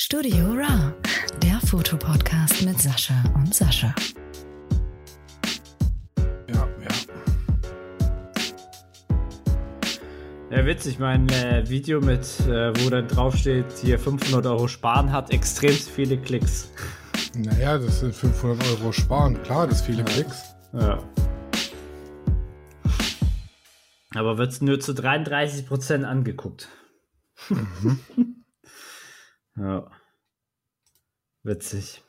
Studio Ra, der Fotopodcast mit Sascha und Sascha. Ja, ja. Ja, witzig, mein äh, Video mit, äh, wo da drauf steht, hier 500 Euro sparen, hat extrem viele Klicks. Naja, das sind 500 Euro sparen. Klar, das viele Klicks. Ja. Aber wird nur zu 33% angeguckt. Mhm. ja. Witzig.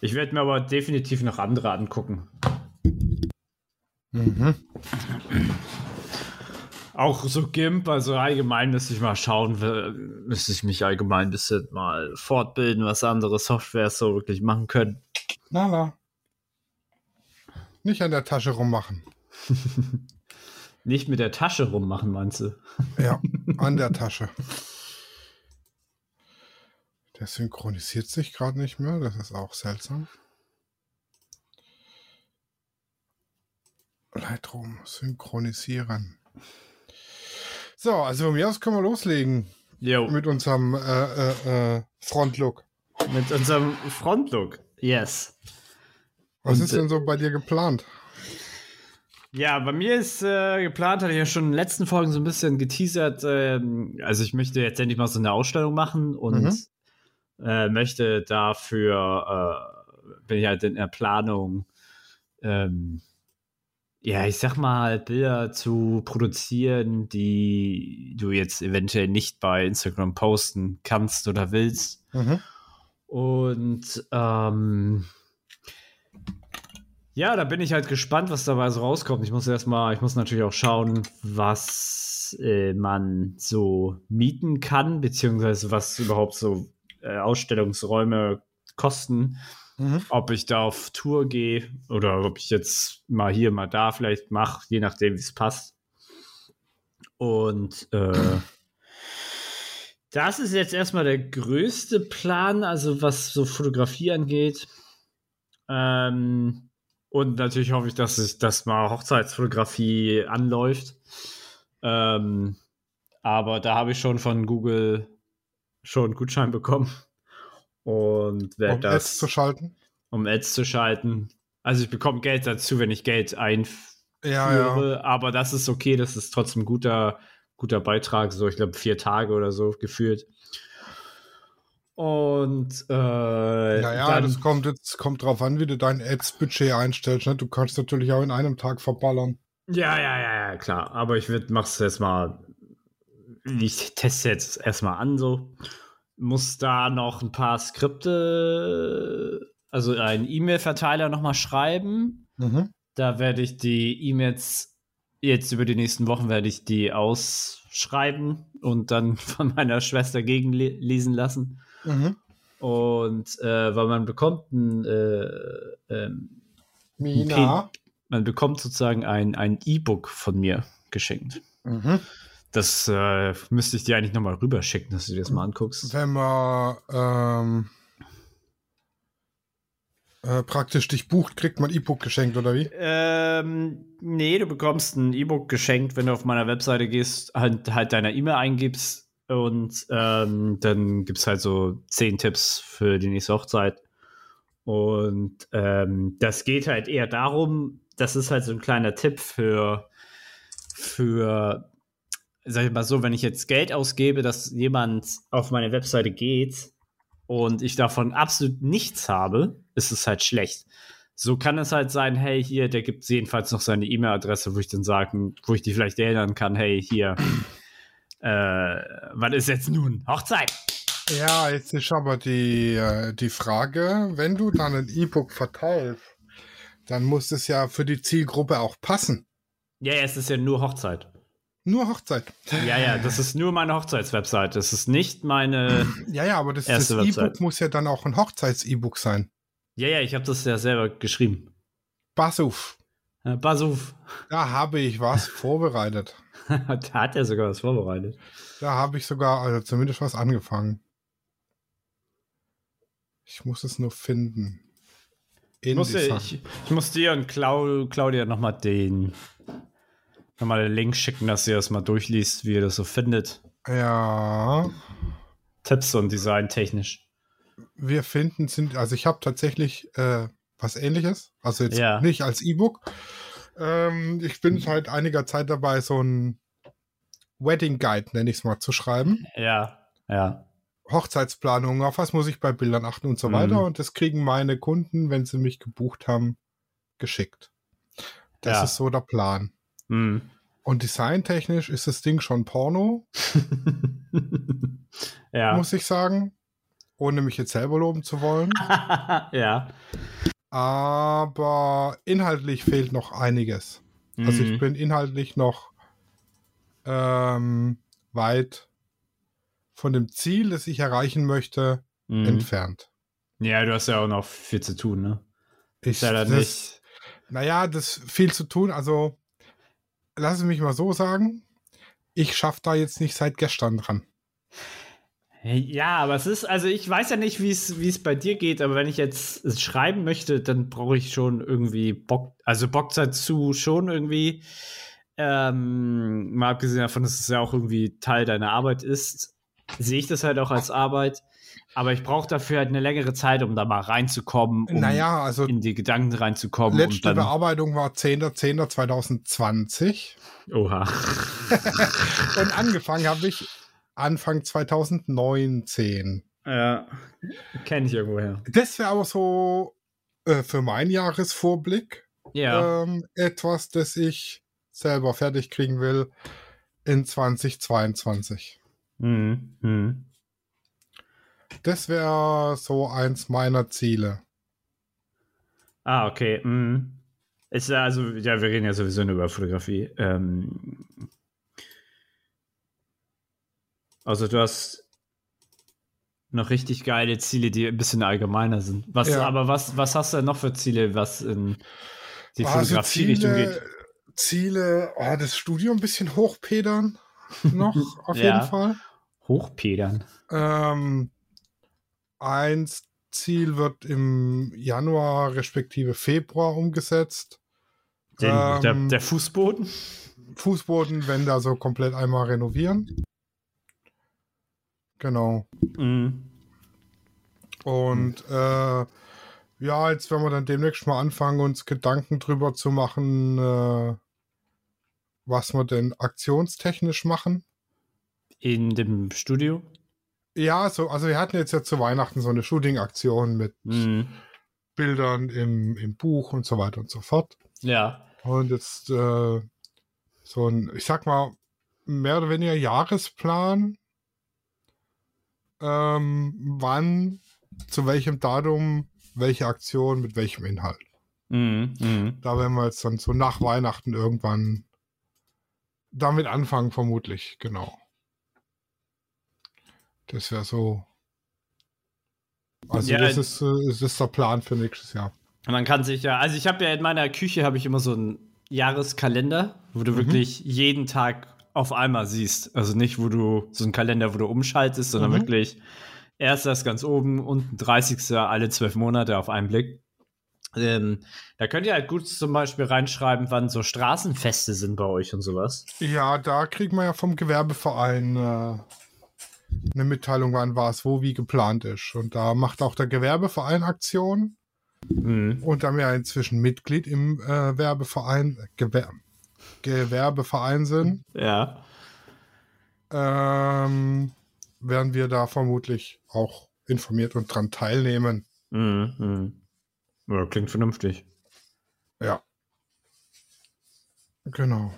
Ich werde mir aber definitiv noch andere angucken. Mhm. Auch so GIMP, also allgemein müsste ich mal schauen, müsste ich mich allgemein ein bisschen mal fortbilden, was andere Softwares so wirklich machen können. Na, na. Nicht an der Tasche rummachen. Nicht mit der Tasche rummachen, meinst du? Ja, an der Tasche. Der synchronisiert sich gerade nicht mehr. Das ist auch seltsam. Lightroom synchronisieren. So, also von mir aus können wir loslegen Jo, mit, mit unserem äh, äh, äh, Frontlook. unserem Frontlook. Yes. Was Und, ist denn so bei dir geplant? Ja, bei mir ist äh, geplant, hatte ich ja schon in den letzten Folgen so ein bisschen geteasert. Ähm, also ich möchte jetzt endlich mal so eine Ausstellung machen und Mhm. Äh, möchte dafür, äh, bin ich halt in der Planung, ähm, ja, ich sag mal, Bilder zu produzieren, die du jetzt eventuell nicht bei Instagram posten kannst oder willst. Mhm. Und ähm, ja, da bin ich halt gespannt, was dabei so rauskommt. Ich muss erstmal, ich muss natürlich auch schauen, was äh, man so mieten kann, beziehungsweise was überhaupt so äh, Ausstellungsräume kosten. Mhm. Ob ich da auf Tour gehe oder ob ich jetzt mal hier, mal da vielleicht mache, je nachdem, wie es passt. Und äh, das ist jetzt erstmal der größte Plan, also was so Fotografie angeht. Ähm, und natürlich hoffe ich, dass es, dass mal Hochzeitsfotografie anläuft. Ähm, aber da habe ich schon von Google schon einen Gutschein bekommen. Und Um das Ads zu schalten? um Ads zu schalten. Also ich bekomme Geld dazu, wenn ich Geld einführe, Ja, ja. aber das ist okay, das ist trotzdem ein guter, guter Beitrag, so ich glaube vier Tage oder so gefühlt. Und äh, Naja, dann, das kommt jetzt kommt drauf an, wie du dein Ads-Budget einstellst. Ne? Du kannst natürlich auch in einem Tag verballern. ja, ja, ja, ja, klar. Aber ich würde, mach's jetzt mal, ich teste jetzt erstmal an, so. Muss da noch ein paar Skripte, also einen E-Mail-Verteiler nochmal schreiben. Mhm. Da werde ich die E-Mails jetzt über die nächsten Wochen werde ich die ausschreiben und dann von meiner Schwester gegenlesen lassen. Mhm. Und äh, weil man bekommt ein, äh, ähm, Mina. man bekommt sozusagen ein ein E-Book von mir geschenkt. Mhm. Das äh, müsste ich dir eigentlich nochmal rüberschicken, dass du dir das mal anguckst. Wenn man ähm, äh, praktisch dich bucht, kriegt man E-Book geschenkt, oder wie? Ähm, nee, du bekommst ein E-Book geschenkt, wenn du auf meiner Webseite gehst, halt, halt deine E-Mail eingibst und ähm, dann gibt es halt so zehn Tipps für die nächste Hochzeit. Und ähm, das geht halt eher darum, das ist halt so ein kleiner Tipp für, für, sag ich mal so, wenn ich jetzt Geld ausgebe, dass jemand auf meine Webseite geht und ich davon absolut nichts habe, ist es halt schlecht. So kann es halt sein, hey, hier, der gibt jedenfalls noch seine E-Mail-Adresse, wo ich dann sagen, wo ich die vielleicht erinnern kann, hey, hier, äh, was ist jetzt nun? Hochzeit! Ja, jetzt ist aber die, äh, die Frage, wenn du dann ein E-Book verteilst, dann muss es ja für die Zielgruppe auch passen. Ja, ja, es ist ja nur Hochzeit. Nur Hochzeit. Ja, ja, das ist nur meine Hochzeitswebsite. Das ist nicht meine. Ja, ja, aber das. E-Book muss ja dann auch ein Hochzeits-E-Book sein. Ja, ja, ich habe das ja selber geschrieben. Äh, Pass auf. da habe ich was vorbereitet. da hat er sogar was vorbereitet. Da habe ich sogar, also zumindest was angefangen. Ich muss es nur finden. Ich InDesign. ich, ich muss dir und Clau, Claudia nochmal den. Nochmal den Link schicken, dass ihr das mal durchliest, wie ihr das so findet. Ja. Tipps und Design technisch? Wir finden, sind, also ich habe tatsächlich äh, was ähnliches. Also jetzt Ja. nicht als E-Book. Ähm, ich bin seit einiger Zeit dabei, so ein Wedding Guide, nenne ich es mal, zu schreiben. Ja, ja. Hochzeitsplanung, auf was muss ich bei Bildern achten und so Mhm. weiter. Und das kriegen meine Kunden, wenn sie mich gebucht haben, geschickt. Das Ja. ist so der Plan. Hm. Und designtechnisch ist das Ding schon Porno, ja. muss ich sagen. Ohne mich jetzt selber loben zu wollen. ja. Aber inhaltlich fehlt noch einiges. Also ich Mhm. bin inhaltlich noch ähm, weit von dem Ziel, das ich erreichen möchte, Mhm. entfernt. Ja, du hast ja auch noch viel zu tun, ne? Ich, Ist ja dann das, nicht. Naja, das viel zu tun. Also lass es mich mal so sagen. Ich schaffe da jetzt nicht seit gestern dran. Ja, aber es ist, also ich weiß ja nicht, wie es bei dir geht, aber wenn ich jetzt schreiben möchte, dann brauche ich schon irgendwie Bock, also Bock dazu schon irgendwie. Ähm, mal abgesehen davon, dass es ja auch irgendwie Teil deiner Arbeit ist, sehe ich das halt auch als Arbeit. Aber ich brauche dafür halt eine längere Zeit, um da mal reinzukommen, um naja, also in die Gedanken reinzukommen. letzte Bearbeitung war 10.10.2020 Oha. und angefangen habe ich Anfang 2019. Ja, kenne ich irgendwoher. Das wäre aber so äh, für meinen Jahresvorblick Ja. ähm, etwas, das ich selber fertig kriegen will in 2022. Mhm. Mhm. Das wäre so eins meiner Ziele. Ah, okay. Mhm. Ist also, ja, wir reden ja sowieso nur über Fotografie. Ähm, also du hast noch richtig geile Ziele, die ein bisschen allgemeiner sind. Was, Ja. aber was, was hast du denn noch für Ziele, was in die Also Fotografie-Richtung geht? Ziele, Ziele oh, das Studio ein bisschen hochpedern noch, auf Ja. jeden Fall. Hochpedern. Ähm, eins Ziel wird im Januar respektive Februar umgesetzt. Den, der, Ähm, der Fußboden? Fußboden, wenn da so komplett einmal renovieren. Genau. Mhm. Und äh, ja, jetzt werden wir dann demnächst mal anfangen, uns Gedanken drüber zu machen, äh, was wir denn aktionstechnisch machen. In dem Studio? Ja, so, also wir hatten jetzt ja zu Weihnachten so eine Shooting-Aktion mit Mhm. Bildern im, im Buch und so weiter und so fort. Ja. Und jetzt äh, so ein, ich sag mal, mehr oder weniger Jahresplan, ähm, wann, zu welchem Datum, welche Aktion mit welchem Inhalt. Mhm. Mhm. Da werden wir jetzt dann so nach Weihnachten irgendwann damit anfangen, vermutlich, genau. Das wäre so. Also Ja, das ist, äh, das ist der Plan für nächstes Jahr. Man kann sich ja, also ich habe ja in meiner Küche habe ich immer so einen Jahreskalender, wo du Mhm. wirklich jeden Tag auf einmal siehst. Also nicht, wo du so einen Kalender, wo du umschaltest, sondern Mhm. wirklich erst das ganz oben, unten 30. alle zwölf Monate auf einen Blick. Ähm, da könnt ihr halt gut zum Beispiel reinschreiben, wann so Straßenfeste sind bei euch und sowas. Ja, da kriegen wir ja vom Gewerbeverein äh, eine Mitteilung, wann was, wo, wie geplant ist. Und da macht auch der Gewerbeverein Aktion. Mhm. Und da wir ja inzwischen Mitglied im äh, Werbeverein, Gewer Gewerbeverein sind, Ja. ähm, werden wir da vermutlich auch informiert und dran teilnehmen. Mhm. Mhm. Ja, klingt vernünftig. Ja. Genau.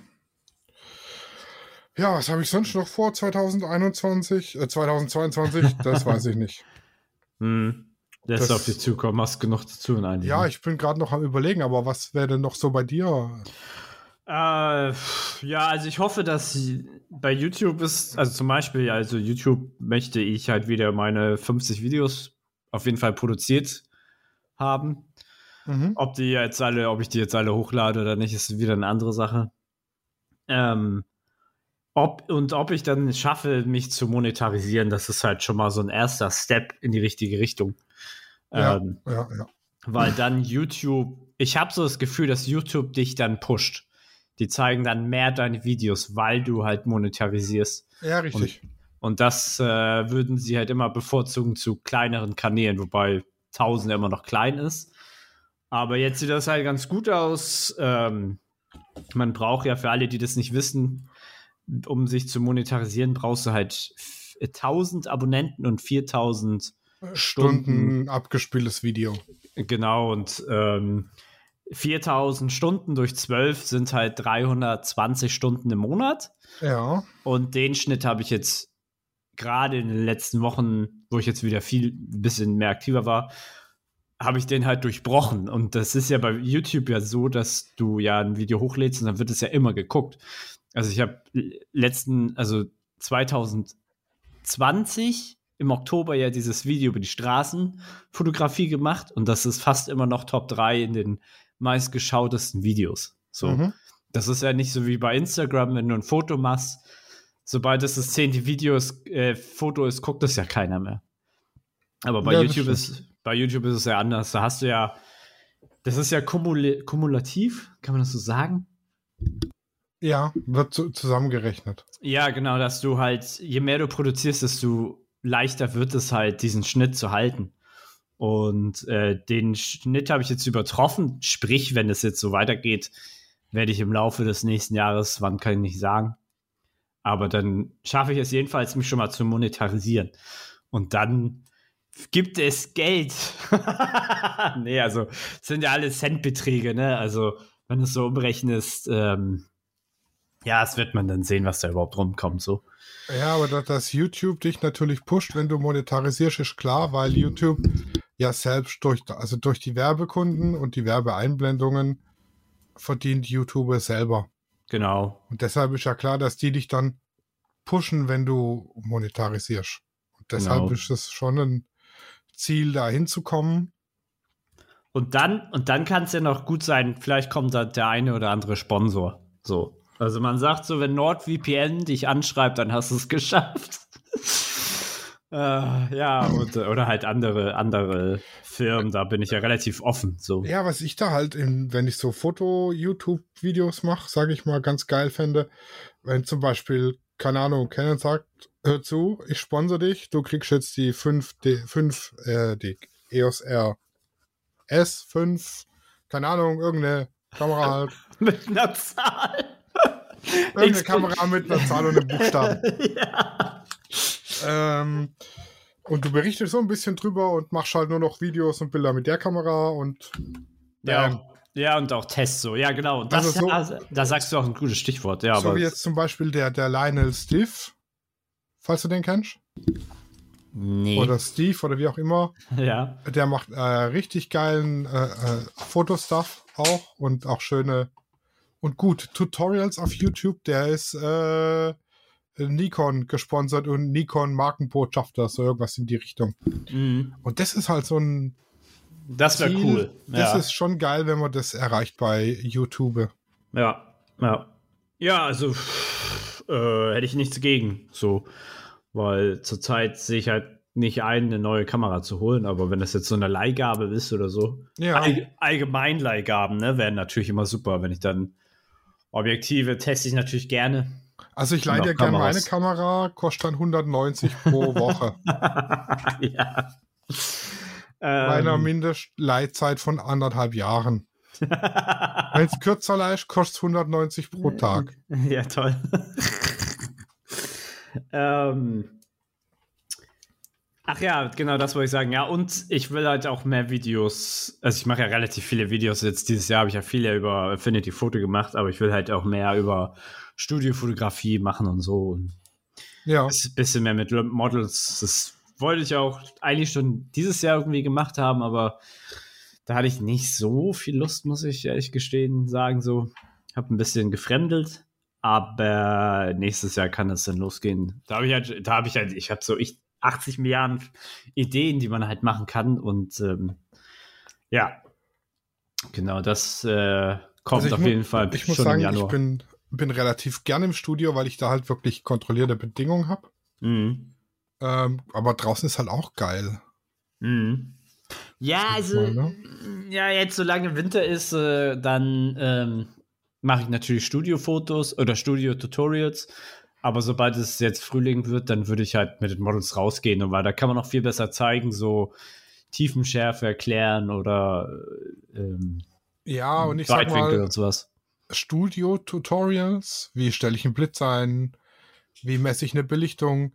Ja, was habe ich sonst noch vor 2021, äh, 2022? Das weiß ich nicht. Mhm. Das, Das- ist auf dich zukommen, hast genug zu tun eigentlich. Ja, ich bin gerade noch am überlegen, aber was wäre denn noch so bei dir? Äh, ja, also ich hoffe, dass bei YouTube ist, also zum Beispiel, also YouTube möchte ich halt wieder meine 50 Videos auf jeden Fall produziert haben. Mhm. Ob die jetzt alle, ob ich die jetzt alle hochlade oder nicht, ist wieder eine andere Sache. Ähm, ob und ob ich dann schaffe, mich zu monetarisieren, das ist halt schon mal so ein erster Step in die richtige Richtung. Ja, Ähm, ja, ja. weil dann YouTube, ich habe so das Gefühl, dass YouTube dich dann pusht. Die zeigen dann mehr deine Videos, weil du halt monetarisierst. Ja, richtig. Und das äh, würden sie halt immer bevorzugen zu kleineren Kanälen, wobei 1000 ja immer noch klein ist. Aber jetzt sieht das halt ganz gut aus. Ähm, man braucht ja für alle, die das nicht wissen, um sich zu monetarisieren, brauchst du halt 1000 Abonnenten und 4000 Stunden, Stunden abgespieltes Video. Genau, und ähm, 4000 Stunden durch 12 sind halt 320 Stunden im Monat. Ja. Und den Schnitt habe ich jetzt gerade in den letzten Wochen, wo ich jetzt wieder viel, ein bisschen mehr aktiver war, habe ich den halt durchbrochen. Und das ist ja bei YouTube ja so, dass du ja ein Video hochlädst und dann wird es ja immer geguckt. Also ich habe letzten, also 2020 im Oktober ja dieses Video über die Straßenfotografie gemacht und das ist fast immer noch Top 3 in den meistgeschautesten Videos. So. Mhm. Das ist ja nicht so wie bei Instagram, wenn du ein Foto machst, sobald es das zehnte Video ist, äh, Foto ist, guckt das ja keiner mehr. Aber bei ja, YouTube ist bei YouTube ist es ja anders. Da hast du ja, das ist ja kumul kumulativ, kann man das so sagen? Ja, wird zu, zusammengerechnet. Ja, genau, dass du halt, je mehr du produzierst, desto leichter wird es halt, diesen Schnitt zu halten. Und äh, den Schnitt habe ich jetzt übertroffen. Sprich, wenn es jetzt so weitergeht, werde ich im Laufe des nächsten Jahres, wann kann ich nicht sagen, aber dann schaffe ich es jedenfalls, mich schon mal zu monetarisieren. Und dann gibt es Geld. nee, also sind ja alles Centbeträge, ne? Also, wenn es so umrechnest, ähm, ja, das wird man dann sehen, was da überhaupt rumkommt, so. Ja, aber dass, dass YouTube dich natürlich pusht, wenn du monetarisierst, ist klar, weil YouTube ja selbst durch, also durch die Werbekunden und die Werbeeinblendungen verdient YouTuber selber. Genau. Und deshalb ist ja klar, dass die dich dann pushen, wenn du monetarisierst. Und deshalb genau. ist es schon ein Ziel, da hinzukommen. Und dann, und dann kann es ja noch gut sein, vielleicht kommt da der eine oder andere Sponsor. So. Also man sagt so, wenn NordVPN dich anschreibt, dann hast du es geschafft. äh, ja, und, oder halt andere, andere Firmen, da bin ich ja relativ offen. So. Ja, was ich da halt, in, wenn ich so Foto-YouTube-Videos mache, sage ich mal, ganz geil fände, wenn zum Beispiel, keine Ahnung, Canon sagt, hör zu, ich sponsor dich, du kriegst jetzt die 5, die 5, äh, die EOS R S5, keine Ahnung, irgendeine Kamera halt. mit einer Zahl. Irgendeine Kamera mit einer Zahl und einem Buchstaben. ja. Ähm, und du berichtest so ein bisschen drüber und machst halt nur noch Videos und Bilder mit der Kamera und. Ja. Ähm, ja, und auch Tests so. Ja, genau. Das, also so, da, da, sagst du auch ein gutes Stichwort. Ja, so aber wie jetzt zum Beispiel der, der Lionel Stiff, falls du den kennst. Nee. Oder Steve oder wie auch immer. Ja. Der macht äh, richtig geilen äh, äh, Fotostuff auch und auch schöne und gut Tutorials auf YouTube. Der ist äh, Nikon gesponsert und Nikon Markenbotschafter, so irgendwas in die Richtung. Mhm. Und das ist halt so ein. Das wäre cool. Das ist schon geil, wenn man das erreicht bei YouTube. Ja, ja. Ja, also äh, hätte ich nichts gegen. So, weil zurzeit sehe ich halt nicht ein, eine neue Kamera zu holen, aber wenn das jetzt so eine Leihgabe ist oder so, ja. All, allgemein Leihgaben, ne, wären natürlich immer super, wenn ich dann Objektive teste ich natürlich gerne. Also ich leihe dir gerne meine Kamera, kostet dann 190 pro Woche. ja. Bei einer ähm. Mindestleitzeit von anderthalb Jahren. Wenn es kürzer leicht, kostet es 190 pro Tag. Ja, toll. ähm. Ach ja, genau, das wollte ich sagen. Ja, und ich will halt auch mehr Videos. Also ich mache ja relativ viele Videos. Jetzt dieses Jahr habe ich ja viele über Affinity Photo gemacht, aber ich will halt auch mehr über Studiofotografie machen und so. Und ja. Ein bisschen mehr mit Models. Das wollte ich auch eigentlich schon dieses Jahr irgendwie gemacht haben, aber da hatte ich nicht so viel Lust, muss ich ehrlich gestehen, sagen. So, habe ein bisschen gefremdelt, aber nächstes Jahr kann es dann losgehen. Da habe ich halt, da habe ich halt, ich habe so ich 80 Milliarden Ideen, die man halt machen kann und ähm, ja, genau, das äh, kommt also auf jeden Fall ich muss schon sagen, im Januar. Ich bin bin relativ gern im Studio, weil ich da halt wirklich kontrollierte Bedingungen habe. Mhm. Ähm, aber draußen ist halt auch geil. Mhm. Ja, also, mal, ne? ja, jetzt solange Winter ist, äh, dann ähm, mache ich natürlich Studiofotos oder Studio-Tutorials. Aber sobald es jetzt Frühling wird, dann würde ich halt mit den Models rausgehen, weil da kann man noch viel besser zeigen, so Tiefenschärfe erklären oder ähm, Ja, und ich sag Weitwinkel mal, und sowas. Studio-Tutorials, wie stelle ich einen Blitz ein, wie messe ich eine Belichtung,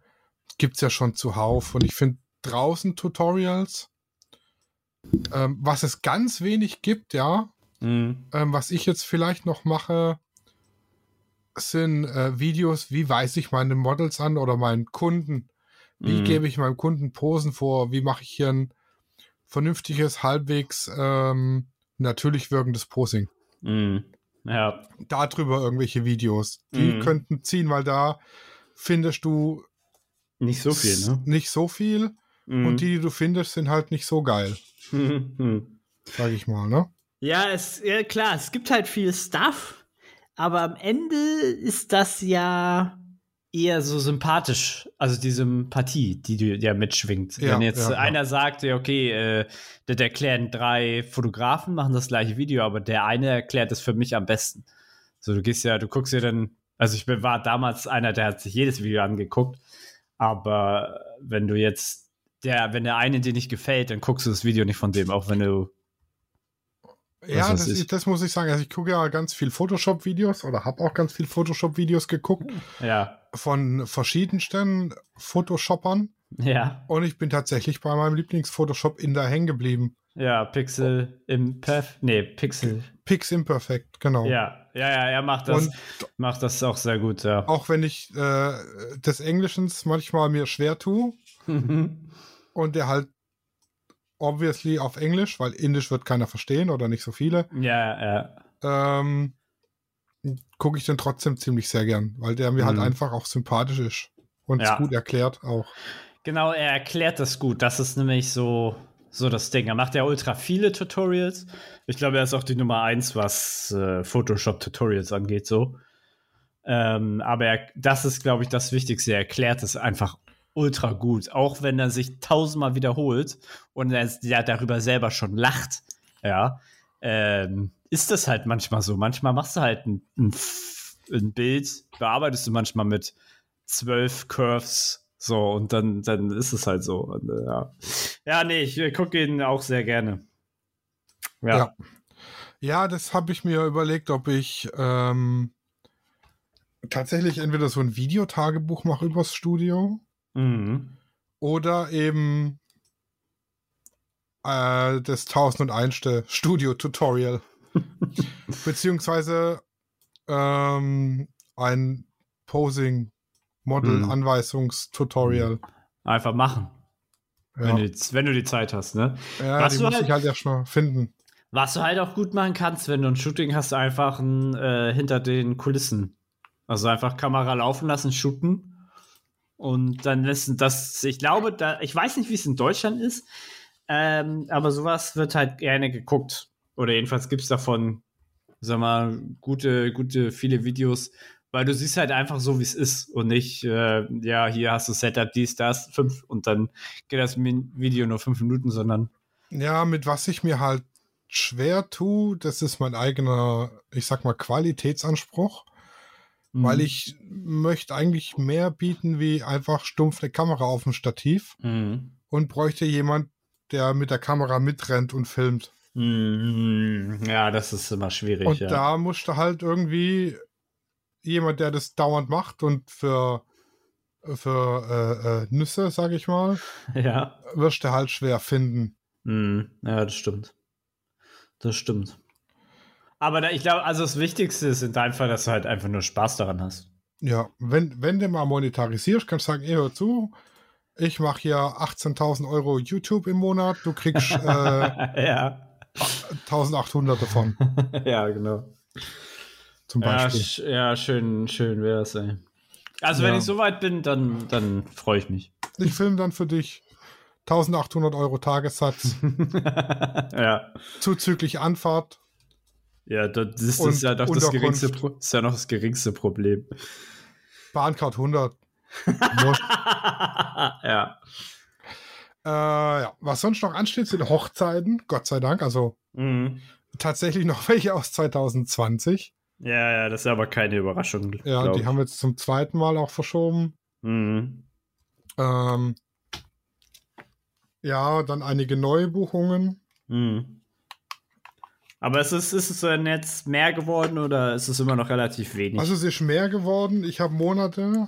gibt's ja schon zuhauf. Und ich finde draußen Tutorials, ähm, was es ganz wenig gibt, ja, Mhm. ähm, was ich jetzt vielleicht noch mache, sind äh, Videos, wie weise ich meine Models an oder meinen Kunden. Wie Mhm. gebe ich meinem Kunden Posen vor? Wie mache ich hier ein vernünftiges, halbwegs ähm, natürlich wirkendes Posing? Mhm. Ja. Darüber irgendwelche Videos. Die Mhm. könnten ziehen, weil da findest du Nicht so viel, ne? nicht so viel Mhm. und die, die du findest, sind halt nicht so geil, Mhm. sag ich mal, ne? Ja, es, ja, klar, es gibt halt viel Stuff, aber am Ende ist das ja eher so sympathisch, also die Sympathie, die du ja mitschwingt. Ja, Wenn jetzt ja, ja. einer sagt, ja, okay, äh, das erklären drei Fotografen, machen das gleiche Video, aber der eine erklärt es für mich am besten. So, du gehst ja, du guckst dir dann, also ich war damals einer, der hat sich jedes Video angeguckt, aber wenn du jetzt, der, wenn der eine dir nicht gefällt, dann guckst du das Video nicht von dem, auch wenn du, Ja, weiß das, ich. das muss ich sagen. Also ich gucke ja ganz viel Photoshop-Videos oder habe auch ganz viel Photoshop-Videos geguckt ja, von verschiedensten Photoshoppern ja, und ich bin tatsächlich bei meinem Lieblings-Photoshop in der hängen geblieben. ja, Pixel im Perf, nee, Pixel, Pix Imperfect, genau. ja, ja, ja, er macht das. Und Macht das auch sehr gut, ja. auch wenn ich äh, des Englischens manchmal mir schwer tue und der halt obviously auf Englisch, weil Indisch wird keiner verstehen oder nicht so viele, ja, ja. ähm, gucke ich den trotzdem ziemlich sehr gern, weil der mir halt Mhm. einfach auch sympathisch ist und es Ja. gut erklärt auch. Genau, er erklärt das gut. Das ist nämlich so, so das Ding. Er macht ja ultra viele Tutorials. Ich glaube, er ist auch die Nummer eins, was äh, Photoshop-Tutorials angeht, so. Ähm, aber er, das ist, glaube ich, das Wichtigste. Er erklärt es einfach ultra gut. Auch wenn er sich tausendmal wiederholt und er ja darüber selber schon lacht, ja, ähm, ist das halt manchmal so. Manchmal machst du halt ein, ein, ein Bild, bearbeitest du manchmal mit zwölf Curves so und dann, dann ist es halt so. Und, äh, ja. ja, nee, ich äh, gucke ihn auch sehr gerne. Ja. Ja. Ja, das habe ich mir überlegt, ob ich ähm, tatsächlich entweder so ein Videotagebuch mache übers Studio Mhm. oder eben äh, das 1001. Studio-Tutorial. Beziehungsweise ähm, ein Posing-Model-Anweisungs-Tutorial. Einfach machen, wenn, Ja, du, wenn du die Zeit hast, ne? ja Was die du muss halt- ich halt erstmal finden. Was du halt auch gut machen kannst, wenn du ein Shooting hast, einfach ein, äh, hinter den Kulissen. Also einfach Kamera laufen lassen, shooten. Und dann lässt das, ich glaube, da, ich weiß nicht, wie es in Deutschland ist, ähm, aber sowas wird halt gerne geguckt. Oder jedenfalls gibt es davon, sag mal, gute, gute, viele Videos, weil du siehst halt einfach so, wie es ist und nicht, äh, ja, hier hast du Setup, dies, das, fünf und dann geht das Video nur fünf Minuten, sondern Ja, mit was ich mir halt schwer tue, das ist mein eigener, ich sag mal, Qualitätsanspruch, weil Mhm. ich möchte eigentlich mehr bieten wie einfach stumpf eine Kamera auf dem Stativ Mhm. und bräuchte jemand, der mit der Kamera mitrennt und filmt. Mhm. Ja, das ist immer schwierig. Und ja. da musste halt irgendwie jemand, der das dauernd macht und für, für äh, äh, Nüsse, sag ich mal, ja. wirst du halt schwer finden. Mhm. ja, das stimmt. Das stimmt. Aber da, ich glaube, also das Wichtigste ist in deinem Fall, dass du halt einfach nur Spaß daran hast. Ja, wenn, wenn du mal monetarisierst, kannst du sagen, ey, hör zu, ich mache hier 18.000 Euro YouTube im Monat, du kriegst äh, ja. 1.800 davon, ja, genau. zum Ja, Beispiel. sch ja, schön, schön wäre es, ey. Also, wenn Ja. ich soweit bin, dann, dann freue ich mich. Ich filme dann für dich 1.800 Euro Tagessatz, ja. zuzüglich Anfahrt. Ja, das ist, Und ja doch das geringste, ist ja noch das geringste Problem. Bahncard 100. Wurscht. ja. äh, ja. Was sonst noch ansteht, sind Hochzeiten, Gott sei Dank. Also Mhm. tatsächlich noch welche aus 2020. Ja, ja, das ist aber keine Überraschung. Ja, glaub die haben wir jetzt zum zweiten Mal auch verschoben. Mhm. Ähm, ja, dann einige neue Buchungen. Mhm. Aber ist es, ist es denn jetzt mehr geworden oder ist es immer noch relativ wenig? Also es ist mehr geworden. Ich habe Monate,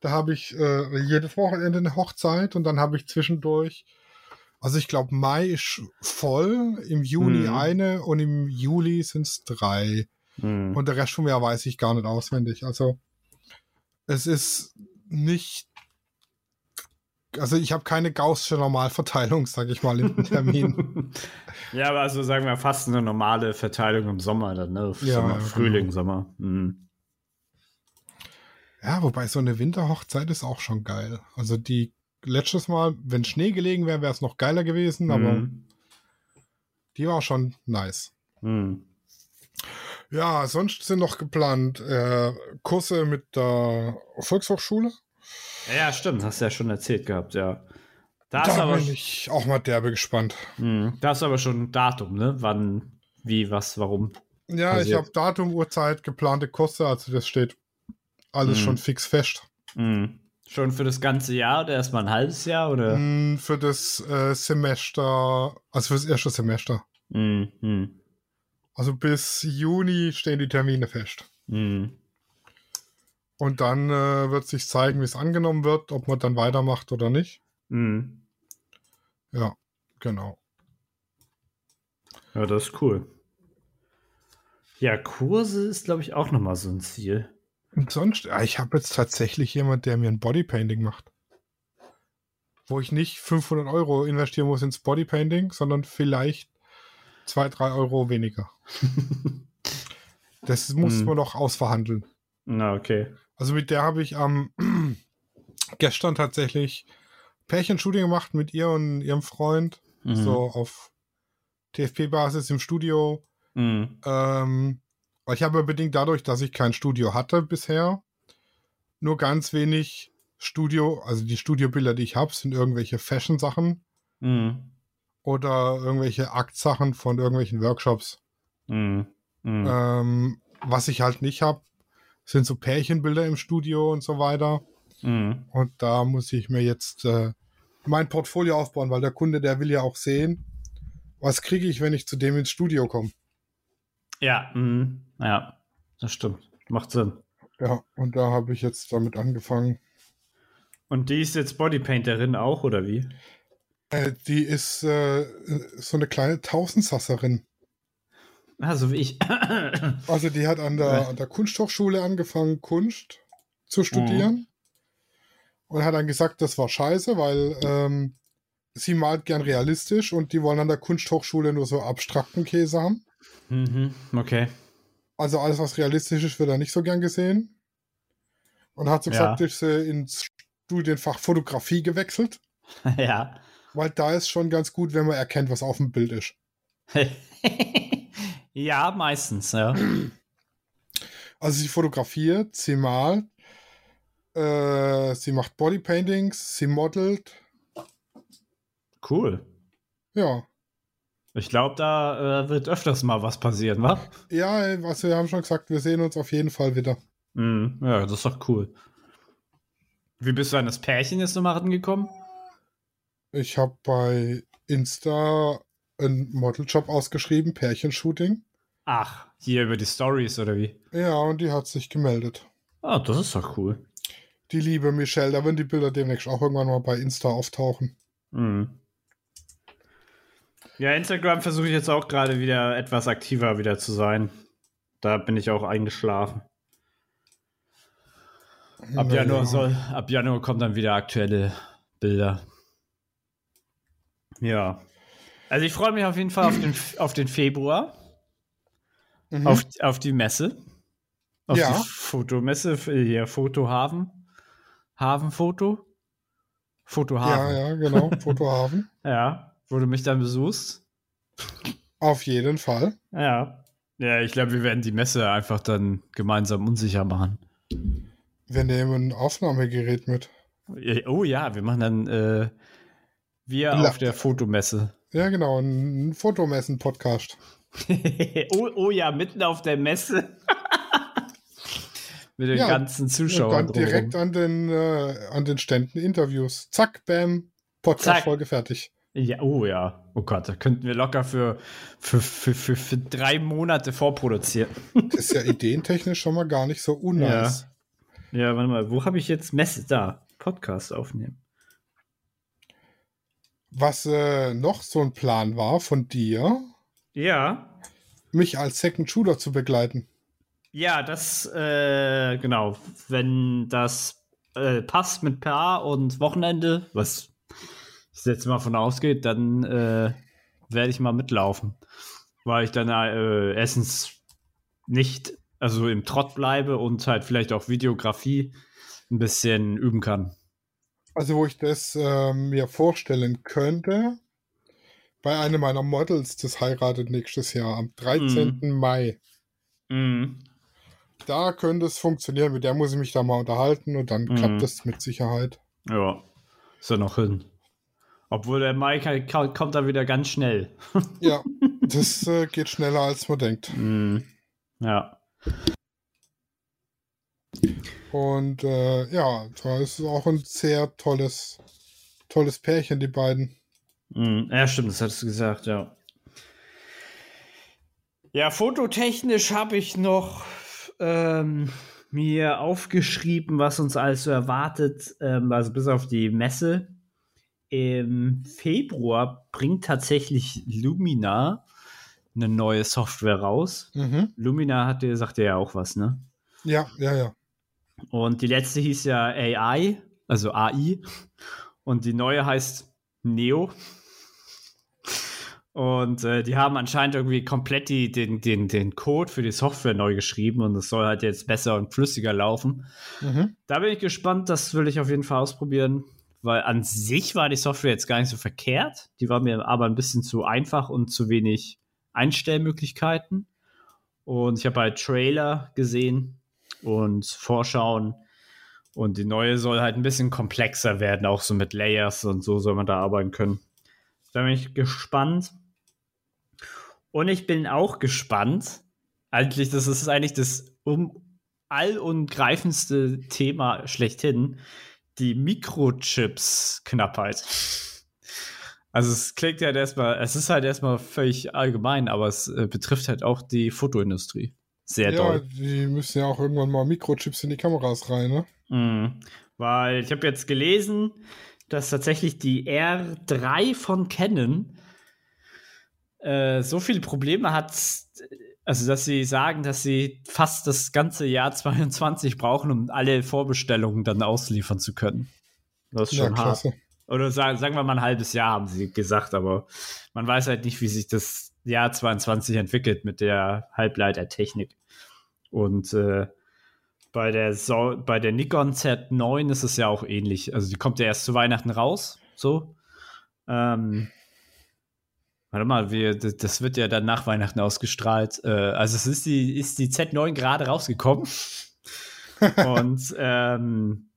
da habe ich äh, jedes Wochenende eine Hochzeit und dann habe ich zwischendurch, also ich glaube Mai ist voll, im Juni Mhm. eine und im Juli sind es drei. Mhm. Und der Rest vom Jahr weiß ich gar nicht auswendig. Also es ist nicht, also ich habe keine gaussische Normalverteilung, sage ich mal, in den Terminen. ja, aber also sagen wir fast eine normale Verteilung im Sommer dann, ne? Ja, Sommer, ja, Frühling, genau. Sommer. Mhm. Ja, wobei so eine Winterhochzeit ist auch schon geil. Also die letztes Mal, wenn Schnee gelegen wäre, wäre es noch geiler gewesen, aber Mhm. die war schon nice. Mhm. Ja, sonst sind noch geplant äh, Kurse mit der Volkshochschule. Ja, ja, stimmt, hast du ja schon erzählt gehabt, ja. Da ist Da aber, bin ich auch mal derbe gespannt. Mhm. da ist aber schon ein Datum, ne? Wann, wie, was, warum. Ja, ich Passiert. habe Datum, Uhrzeit, geplante Kurse, also das steht alles Mhm. schon fix fest. Mhm. Schon für das ganze Jahr oder erstmal ein halbes Jahr oder? Mm, Für das äh, Semester, also für das erste Semester. Mhm. Mhm. Also bis Juni stehen die Termine fest. Mhm. Und dann äh, wird sich zeigen, wie es angenommen wird, ob man dann weitermacht oder nicht. Mhm. Ja, genau. Ja, das ist cool. Ja, Kurse ist, glaube ich, auch nochmal so ein Ziel. Und sonst, ja, ich habe jetzt tatsächlich jemand, der mir ein Bodypainting macht. Wo ich nicht 500 Euro investieren muss ins Bodypainting, sondern vielleicht 2, 3 Euro weniger. Das muss Hm. man noch ausverhandeln. Na, okay. Also mit der habe ich am gestern tatsächlich Pärchenshooting gemacht mit ihr und ihrem Freund. Mhm. So auf TFP-Basis im Studio. Mhm. Ähm, ich habe bedingt dadurch, dass ich kein Studio hatte bisher, nur ganz wenig Studio, also die Studiobilder, die ich habe, sind irgendwelche Fashion-Sachen Mhm. oder irgendwelche Aktsachen von irgendwelchen Workshops. Mhm. Mhm. Ähm, was ich halt nicht habe, sind so Pärchenbilder im Studio und so weiter. Mhm. Und da muss ich mir jetzt äh, mein Portfolio aufbauen, weil der Kunde, der will ja auch sehen, was kriege ich, wenn ich zu dem ins Studio komme. Ja, mhm. ja, das stimmt. Macht Sinn. Ja, und da habe ich jetzt damit angefangen. Und die ist jetzt Bodypainterin auch, oder wie? Äh, die ist äh, so eine kleine Tausendsasserin. Ah, so wie ich. Also die hat an der, Ja. an der Kunsthochschule angefangen, Kunst zu studieren. Und hat dann gesagt, das war scheiße, weil ähm, sie malt gern realistisch und die wollen an der Kunsthochschule nur so abstrakten Käse haben. mhm. Okay. Also alles, was realistisch ist, wird da nicht so gern gesehen. Und hat so Ja. gesagt, ist sie ins Studienfach Fotografie gewechselt, ja. weil da ist schon ganz gut, wenn man erkennt, was auf dem Bild ist. ja, meistens, ja. Also sie fotografiert, sie malt, äh, sie macht Bodypaintings, sie modelt. Cool. Ja. Ich glaube, da äh, wird öfters mal was passieren, wa? Ja, also wir haben schon gesagt, wir sehen uns auf jeden Fall wieder. Mhm. Ja, das ist doch cool. Wie bist du an das Pärchen jetzt nochmal rangekommen? Ich habe bei Insta einen Modeljob ausgeschrieben, Pärchenshooting. Ach, hier über die Stories oder wie? Ja, und die hat sich gemeldet. Ah, das ist doch cool. Die liebe Michelle, da werden die Bilder demnächst auch irgendwann mal bei Insta auftauchen. Mhm. Ja, Instagram versuche ich jetzt auch gerade wieder etwas aktiver wieder zu sein. Da bin ich auch eingeschlafen. Ab. Januar soll, ab Januar kommen dann wieder aktuelle Bilder. Ja. Also ich freue mich auf jeden Fall auf den, auf den Februar, Mhm. auf, auf die Messe. Auf Ja. die Fotomesse, hier Fotohafen. Hafenfoto. Fotohafen. ja, ja, genau, Fotohafen. Ja, wo du mich dann besuchst. Auf jeden Fall. Ja. Ja, ich glaube, wir werden die Messe einfach dann gemeinsam unsicher machen. Wir nehmen ein Aufnahmegerät mit. Oh ja, wir machen dann äh, wir La- auf der Fotomesse. Ja, genau, ein Fotomessen-Podcast. oh, oh ja, mitten auf der Messe. mit den Ja, ganzen Und Zuschauern. dann direkt an den, äh, an den Ständen Interviews. Zack, bam. Podcast-Folge fertig. Ja, oh ja. Oh Gott, da könnten wir locker für, für, für, für, für drei Monate vorproduzieren. Das ist ja ideentechnisch schon mal gar nicht so unnice. Ja, warte mal, wo habe ich jetzt Messe? Da, Podcast aufnehmen. Was äh, noch so ein Plan war von dir, Ja. mich als Second Shooter zu begleiten. Ja, das, äh, genau. Wenn das äh, passt mit Paar und Wochenende, was ich jetzt mal von ausgeht, dann äh, werde ich mal mitlaufen. Weil ich dann äh, erstens nicht, also im Trott bleibe und halt vielleicht auch Videografie ein bisschen üben kann. Also, wo ich das äh, mir vorstellen könnte, bei einem meiner Models, das heiratet nächstes Jahr am 13. Mai. Mhm. Da könnte es funktionieren. Mit der muss ich mich da mal unterhalten und dann Mhm. klappt das mit Sicherheit. Ja, ist ja noch hin. Obwohl der ka- kommt da wieder ganz schnell. Ja, das äh, geht schneller als man denkt. Mhm. Ja. Und äh, ja, da ist auch ein sehr tolles, tolles Pärchen, die beiden. Mhm. Ja, stimmt, das hattest du gesagt, ja. Ja, fototechnisch habe ich noch ähm, mir aufgeschrieben, was uns alles so erwartet, ähm, also bis auf die Messe. Im Februar bringt tatsächlich Lumina eine neue Software raus. Mhm. Lumina hatte, sagte ja auch was, ne? Ja, ja, ja. Und die letzte hieß ja AI, also AI. Und die neue heißt Neo. Und äh, die haben anscheinend irgendwie komplett die, den, den, den Code für die Software neu geschrieben und es soll halt jetzt besser und flüssiger laufen. Mhm. Da bin ich gespannt, das will ich auf jeden Fall ausprobieren, weil an sich war die Software jetzt gar nicht so verkehrt. Die war mir aber ein bisschen zu einfach und zu wenig Einstellmöglichkeiten. Und ich habe halt Trailer gesehen und Vorschauen. Und die neue soll halt ein bisschen komplexer werden, auch so mit Layers und so soll man da arbeiten können. Da bin ich gespannt. Und ich bin auch gespannt. Eigentlich, das ist eigentlich das um allumgreifendste Thema schlechthin. Die Mikrochips-Knappheit. Also es klingt ja erstmal, es ist halt erstmal völlig allgemein, aber es äh, betrifft halt auch die Fotoindustrie. Sehr Ja, doll. die müssen ja auch irgendwann mal Mikrochips in die Kameras rein, ne? Mhm. Weil ich habe jetzt gelesen, dass tatsächlich die R3 von Canon äh, so viele Probleme hat, also dass sie sagen, dass sie fast das ganze Jahr 22 brauchen, um alle Vorbestellungen dann ausliefern zu können. Das ist Ja, schon hart. klasse. Oder sagen, sagen wir mal ein halbes Jahr, haben sie gesagt, aber man weiß halt nicht, wie sich das Jahr 22 entwickelt mit der Halbleitertechnik. Und äh, bei der, so bei der Nikon Z9 ist es ja auch ähnlich. Also die kommt ja erst zu Weihnachten raus, so. Ähm, warte mal, wir, das, wird ja dann nach Weihnachten ausgestrahlt. Äh, also es ist die, ist die Z9 gerade rausgekommen. Und ähm,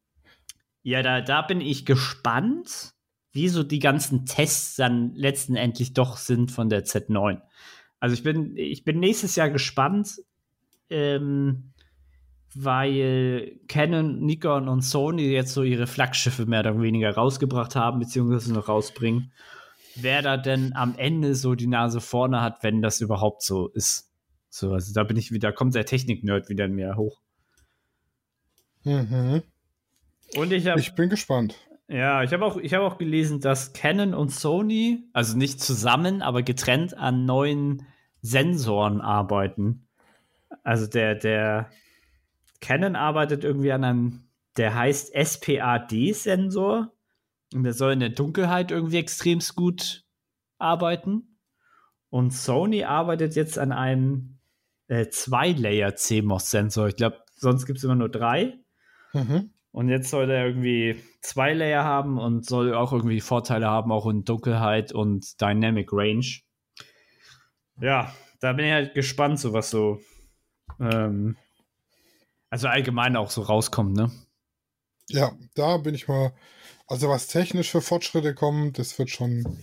ja, da, da bin ich gespannt, wie so die ganzen Tests dann letztendlich doch sind von der Z9. Also ich bin, ich bin nächstes Jahr gespannt, ähm, weil Canon, Nikon und Sony jetzt so ihre Flaggschiffe mehr oder weniger rausgebracht haben, beziehungsweise noch rausbringen. Wer da denn am Ende so die Nase vorne hat, wenn das überhaupt so ist. So, also da bin ich wieder, kommt der Technik-Nerd wieder in mir hoch. Mhm. Und ich habe Ich bin gespannt. Ja, ich habe auch, hab auch gelesen, dass Canon und Sony, also nicht zusammen, aber getrennt an neuen Sensoren arbeiten. Also der, der Canon arbeitet irgendwie an einem, der heißt SPAD-Sensor. Und der soll in der Dunkelheit irgendwie extremst gut arbeiten. Und Sony arbeitet jetzt an einem äh, Zwei-Layer-CMOS-Sensor. Ich glaube, sonst gibt es immer nur drei. Mhm. Und jetzt soll der irgendwie zwei Layer haben und soll auch irgendwie Vorteile haben, auch in Dunkelheit und Dynamic Range. Ja, da bin ich halt gespannt, so was so, ähm, also allgemein auch so rauskommt, ne? Ja, da bin ich mal. Also, was technisch für Fortschritte kommen, das wird schon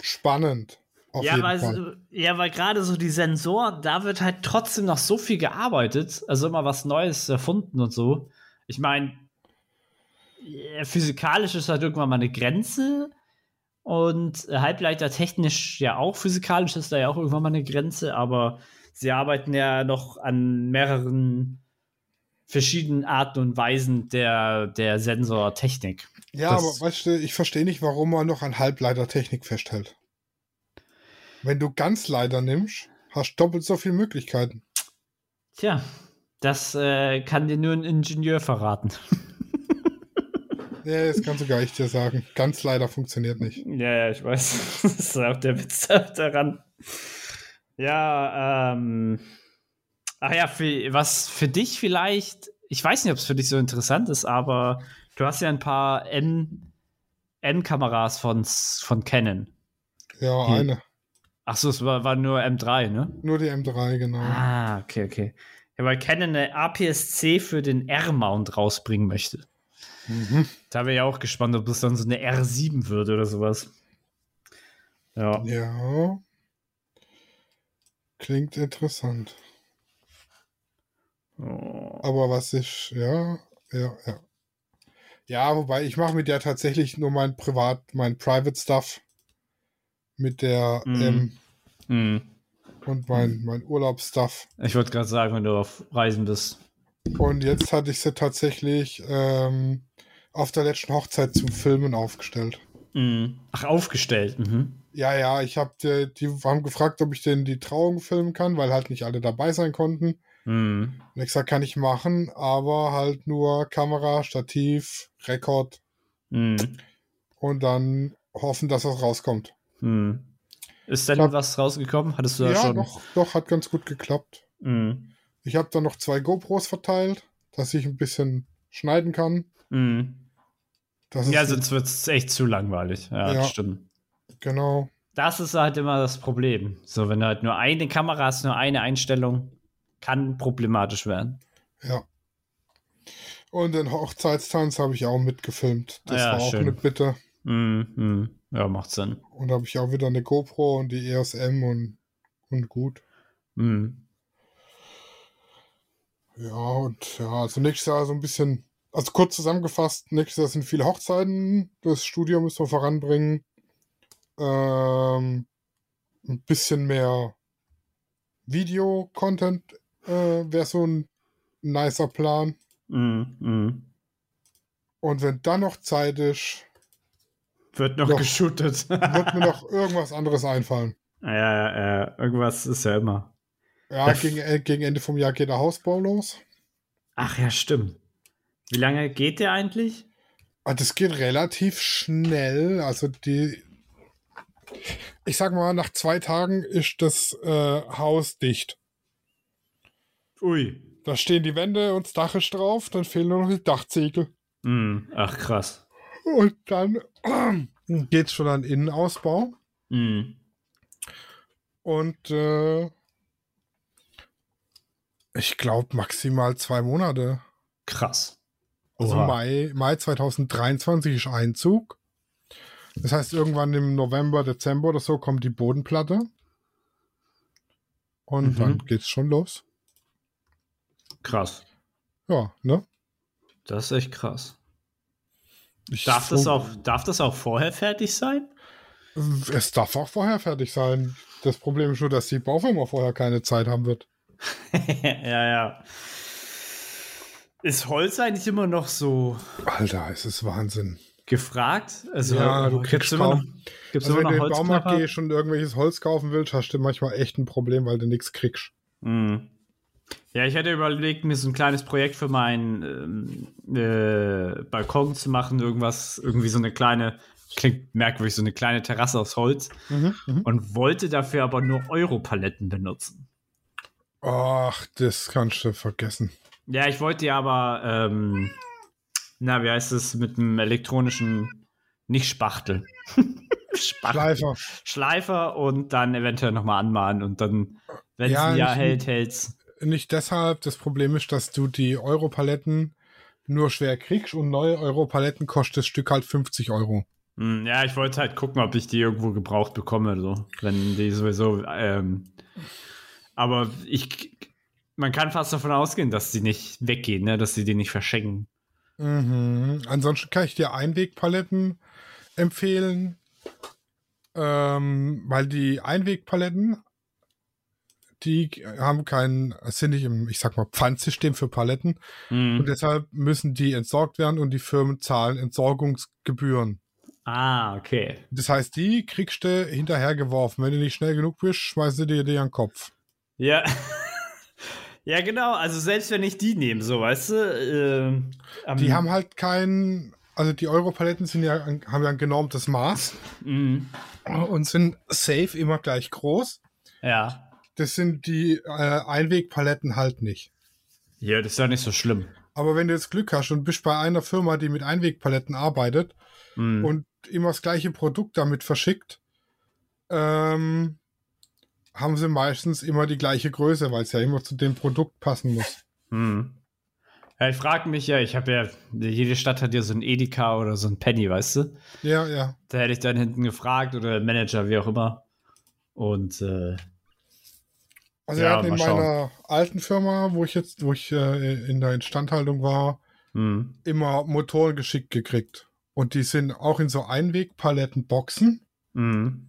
spannend. Auf ja, jeden weil, Fall. ja, weil gerade so die Sensoren, da wird halt trotzdem noch so viel gearbeitet, also immer was Neues erfunden und so. Ich meine, physikalisch ist halt irgendwann mal eine Grenze und äh, halbleitertechnisch ja auch physikalisch ist da ja auch irgendwann mal eine Grenze, aber sie arbeiten ja noch an mehreren verschiedenen Arten und Weisen der, der Sensortechnik. Ja, Das- aber weißt du, ich verstehe nicht, warum man noch an Halbleitertechnik festhält. Wenn du Ganzleiter nimmst, hast du doppelt so viele Möglichkeiten. Tja, das äh, kann dir nur ein Ingenieur verraten. Ja, das kann sogar ich dir sagen. Ganzleiter funktioniert nicht. Ja, ja, ich weiß. Das ist auch der Witz daran. Ja, ähm. Ach ja, für, was für dich vielleicht, ich weiß nicht, ob es für dich so interessant ist, aber du hast ja ein paar N- N-Kameras von, von Canon. Ja, Hm. eine. Ach so, es war, war nur M3, ne? Nur die M3, genau. Ah, okay, okay. Ja, weil Canon eine APS-C für den R-Mount rausbringen möchte. Mhm. Da wäre ich auch gespannt, ob das dann so eine R7 wird oder sowas. Ja. Ja. Klingt interessant. Oh. Aber was ich, ja, ja, ja. Ja, wobei ich mache mit der tatsächlich nur mein Privat, mein Private Stuff mit der Mhm. M Hm. und mein, mein Urlaubsstuff. Ich wollte gerade sagen, wenn du auf Reisen bist. Und jetzt hatte ich sie tatsächlich ähm, auf der letzten Hochzeit zum Filmen aufgestellt. Mhm. Ach, aufgestellt. Mhm. Ja, ja, ich habe die, die haben gefragt, ob ich denn die Trauung filmen kann, weil halt nicht alle dabei sein konnten. Mhm. Und ich gesagt, kann ich machen, aber halt nur Kamera, Stativ, Rekord Mhm. und dann hoffen, dass was rauskommt. Mhm. Ist denn Glaub- was rausgekommen? Hattest du da Ja, schon? doch, doch, hat ganz gut geklappt. Mhm. Ich habe dann noch zwei GoPros verteilt, dass ich ein bisschen schneiden kann. Mhm. Ja, sonst wird es echt zu langweilig. Ja, Ja. stimmt. genau. Das ist halt immer das Problem. So, wenn du halt nur eine Kamera hast, nur eine Einstellung, kann problematisch werden. Ja. Und den Hochzeitstanz habe ich auch mitgefilmt. Das Ja, war auch schön. eine Bitte. Mhm. Mhm. Ja, macht Sinn. Und habe ich auch wieder eine GoPro und die ESM und, und gut. Mhm. Ja, und ja, also nächstes Jahr so ein bisschen, also kurz zusammengefasst, nächstes Jahr sind viele Hochzeiten, das Studio müssen wir voranbringen. Ähm, ein bisschen mehr Video-Content äh, wäre so ein nicer Plan. Mhm. Mhm. Und wenn dann noch Zeit ist, Wird noch Doch. geshootet. wird mir noch irgendwas anderes einfallen. ja, ja, ja, irgendwas ist ja immer. Ja, Ja. gegen, äh, gegen Ende vom Jahr geht der Hausbau los. Ach ja, stimmt. Wie lange geht der eigentlich? Ah, Das geht relativ schnell. Also die, ich sag mal, nach zwei Tagen ist das äh, Haus dicht. Ui. Da stehen die Wände und das Dach ist drauf, dann fehlen nur noch die Dachziegel. Mhm. Ach, krass. Und dann geht's schon an Innenausbau. Mhm. Und äh, ich glaube maximal zwei Monate. Krass. Also Oha. Mai, Mai 2023 ist Einzug. Das heißt, irgendwann im November, Dezember oder so kommt die Bodenplatte. Und Mhm. dann geht's schon los. Krass. Ja, ne? Das ist echt krass. Ich Darf das, auch, darf das auch vorher fertig sein? Es darf auch vorher fertig sein. Das Problem ist nur, dass die Baufirma vorher keine Zeit haben wird. ja, ja. Ist Holz eigentlich immer noch so Alter, es ist Wahnsinn. gefragt? Also, Ja, du kriegst immer noch, kaum- gibt's Also wenn du in den Baumarkt gehst und irgendwelches Holz kaufen willst, hast du manchmal echt ein Problem, weil du nichts kriegst. Mhm. Ja, ich hätte überlegt, mir so ein kleines Projekt für meinen ähm, äh, Balkon zu machen. Irgendwas, irgendwie so eine kleine, klingt merkwürdig, so eine kleine Terrasse aus Holz. Und wollte dafür aber nur Europaletten benutzen. Ach, das kannst du vergessen. Ja, ich wollte ja aber, ähm, na, wie heißt es, mit einem elektronischen, nicht Spachtel. Spachtel. Schleifer. Schleifer und dann eventuell nochmal anmahnen und dann, wenn es Ja, ein Jahr hält, hält's. Nicht deshalb. Das Problem ist, dass du die Europaletten nur schwer kriegst und neue Europaletten kostet das Stück halt 50 Euro. Hm, ja, ich wollte halt gucken, ob ich die irgendwo gebraucht bekomme, so. Wenn die sowieso, ähm, aber ich, man kann fast davon ausgehen, dass die nicht weggehen, ne? dass sie die nicht verschenken. Mhm. Ansonsten kann ich dir Einwegpaletten empfehlen, ähm, weil die Einwegpaletten, die haben kein, sind nicht im, ich sag mal, Pfandsystem für Paletten Mhm. und deshalb müssen die entsorgt werden und die Firmen zahlen Entsorgungsgebühren. Ah, okay. Das heißt, die kriegst du hinterhergeworfen. Wenn du nicht schnell genug bist, schmeißen sie dir die an den Kopf. Ja. Ja, genau. Also selbst wenn ich die nehme, so, weißt du. am- Die haben halt kein, also die Europaletten sind ja, ein- haben ja ein genormtes Maß Mhm. und sind safe immer gleich groß. Ja. Das sind die äh, Einwegpaletten halt nicht. Ja, das ist doch nicht so schlimm. Aber wenn du jetzt Glück hast und bist bei einer Firma, die mit Einwegpaletten arbeitet Mhm. und immer das gleiche Produkt damit verschickt, ähm, haben sie meistens immer die gleiche Größe, weil es ja immer zu dem Produkt passen muss. Mhm. Ja, ich frage mich ja, ich habe ja, jede Stadt hat ja so ein Edeka oder so ein Penny, weißt du? Ja, ja. Da hätte ich dann hinten gefragt oder der Manager, wie auch immer. Und äh, Also Ja, wir hatten in mal schauen. meiner alten Firma, wo ich jetzt, wo ich äh, in der Instandhaltung war, hm. immer Motoren geschickt gekriegt. Und die sind auch in so Einwegpalettenboxen Mhm.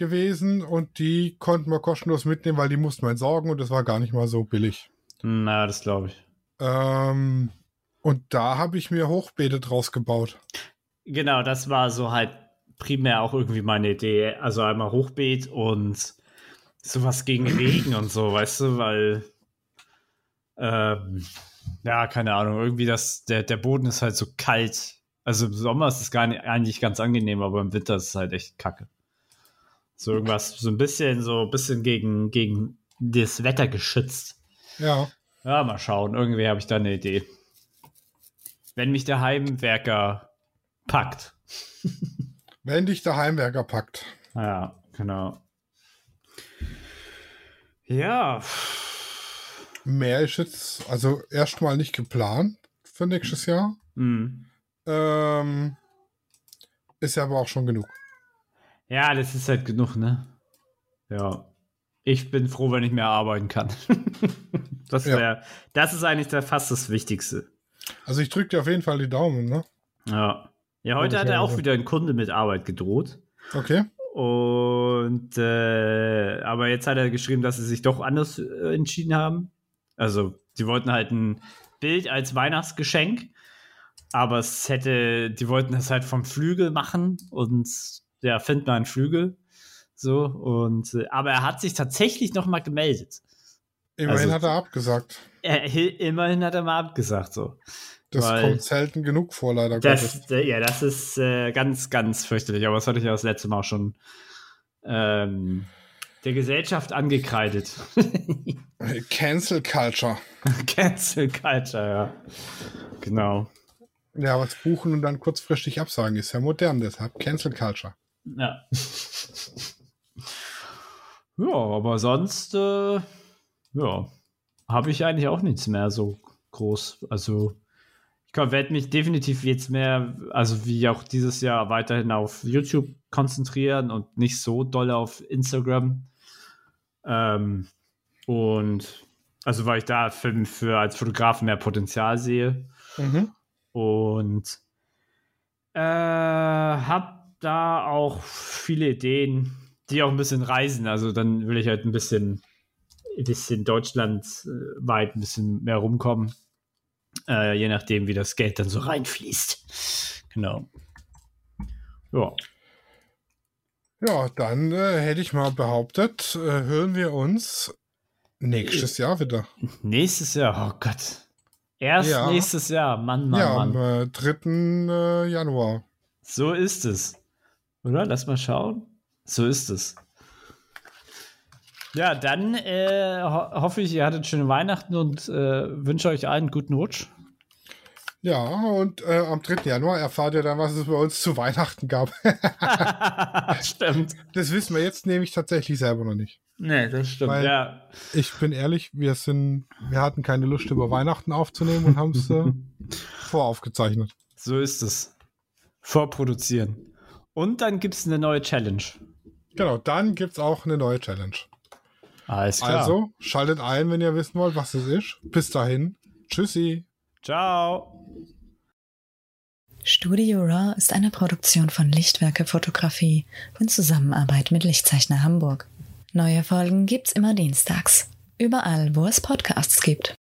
Gewesen und die konnten wir kostenlos mitnehmen, weil die mussten wir entsorgen und das war gar nicht mal so billig. Na, das glaube ich. Ähm, und da habe ich mir Hochbeete draus gebaut. Genau, das war so halt primär auch irgendwie meine Idee. Also einmal Hochbeet und sowas gegen Regen und so, weißt du, weil ähm, ja, keine Ahnung, irgendwie das, der, der Boden ist halt so kalt. Also im Sommer ist es gar nicht, eigentlich ganz angenehm, aber im Winter ist es halt echt kacke. So irgendwas, so ein bisschen, so ein bisschen gegen, gegen das Wetter geschützt. Ja. Ja, mal schauen. Irgendwie habe ich da eine Idee. Wenn mich der Heimwerker packt. Wenn dich der Heimwerker packt. Ja, genau. Ja. Mehr ist jetzt also erstmal nicht geplant für nächstes Jahr. Hm. Ähm, ist ja aber auch schon genug. Ja, das ist halt genug, ne? Ja. Ich bin froh, wenn ich mehr arbeiten kann. das, Ja. wär, das ist eigentlich der, fast das Wichtigste. Also ich drücke dir auf jeden Fall die Daumen, ne? Ja. Ja, heute hat er auch wieder ein Kunde mit Arbeit gedroht. Okay. Und äh, aber jetzt hat er geschrieben, dass sie sich doch anders äh, entschieden haben. Also, die wollten halt ein Bild als Weihnachtsgeschenk, aber es hätte, die wollten das halt vom Flügel machen und ja, find mal einen Flügel. So, und äh, aber er hat sich tatsächlich noch mal gemeldet. Immerhin Also- hat er abgesagt. Er, immerhin hat er mal abgesagt, so. Das weil- kommt selten genug vor, leider Gottes. Das, äh, ja, das ist äh, ganz, ganz fürchterlich. Aber das hatte ich ja das letzte Mal schon ähm, der Gesellschaft angekreidet. Cancel Culture. Cancel Culture, ja. Genau. Ja, was buchen und dann kurzfristig absagen ist ja modern, deshalb Cancel Culture. Ja. ja, aber sonst, äh, ja, habe ich eigentlich auch nichts mehr so groß. Also, ich werde mich definitiv jetzt mehr, also wie auch dieses Jahr, weiterhin auf YouTube konzentrieren und nicht so doll auf Instagram. Ähm, und also, weil ich da für, für als Fotograf mehr Potenzial sehe. Mhm. Und äh, hab da auch viele Ideen, die auch ein bisschen reisen. Also dann will ich halt ein bisschen, ein bisschen deutschlandweit ein bisschen mehr rumkommen. Äh, je nachdem, wie das Geld dann so reinfließt. Genau. Ja. Ja, dann äh, hätte ich mal behauptet, äh, hören wir uns nächstes Jahr wieder. Nächstes Jahr, oh Gott. Erst Ja. nächstes Jahr, Mann, Mann, ja, Mann. am äh, 3. Äh, Januar. So ist es. Oder? Lass mal schauen. So ist es. Ja, dann äh, ho hoffe ich, ihr hattet schöne Weihnachten und äh, wünsche euch allen einen guten Rutsch. Ja, und äh, am 3. Januar erfahrt ihr dann, was es bei uns zu Weihnachten gab. stimmt. das wissen wir jetzt nämlich tatsächlich selber noch nicht. Nee, das stimmt. Weil- ja. Ich bin ehrlich, wir sind, wir hatten keine Lust über Weihnachten aufzunehmen und haben es äh, voraufgezeichnet. So ist es. Vorproduzieren. Und dann gibt es eine neue Challenge. Genau, dann gibt es auch eine neue Challenge. Alles klar. Also, schaltet ein, wenn ihr wissen wollt, was es ist. Bis dahin. Tschüssi. Ciao. Studio Raw ist eine Produktion von Lichtwerke Fotografie in Zusammenarbeit mit Lichtzeichner Hamburg. Neue Folgen gibt's immer dienstags. Überall, wo es Podcasts gibt.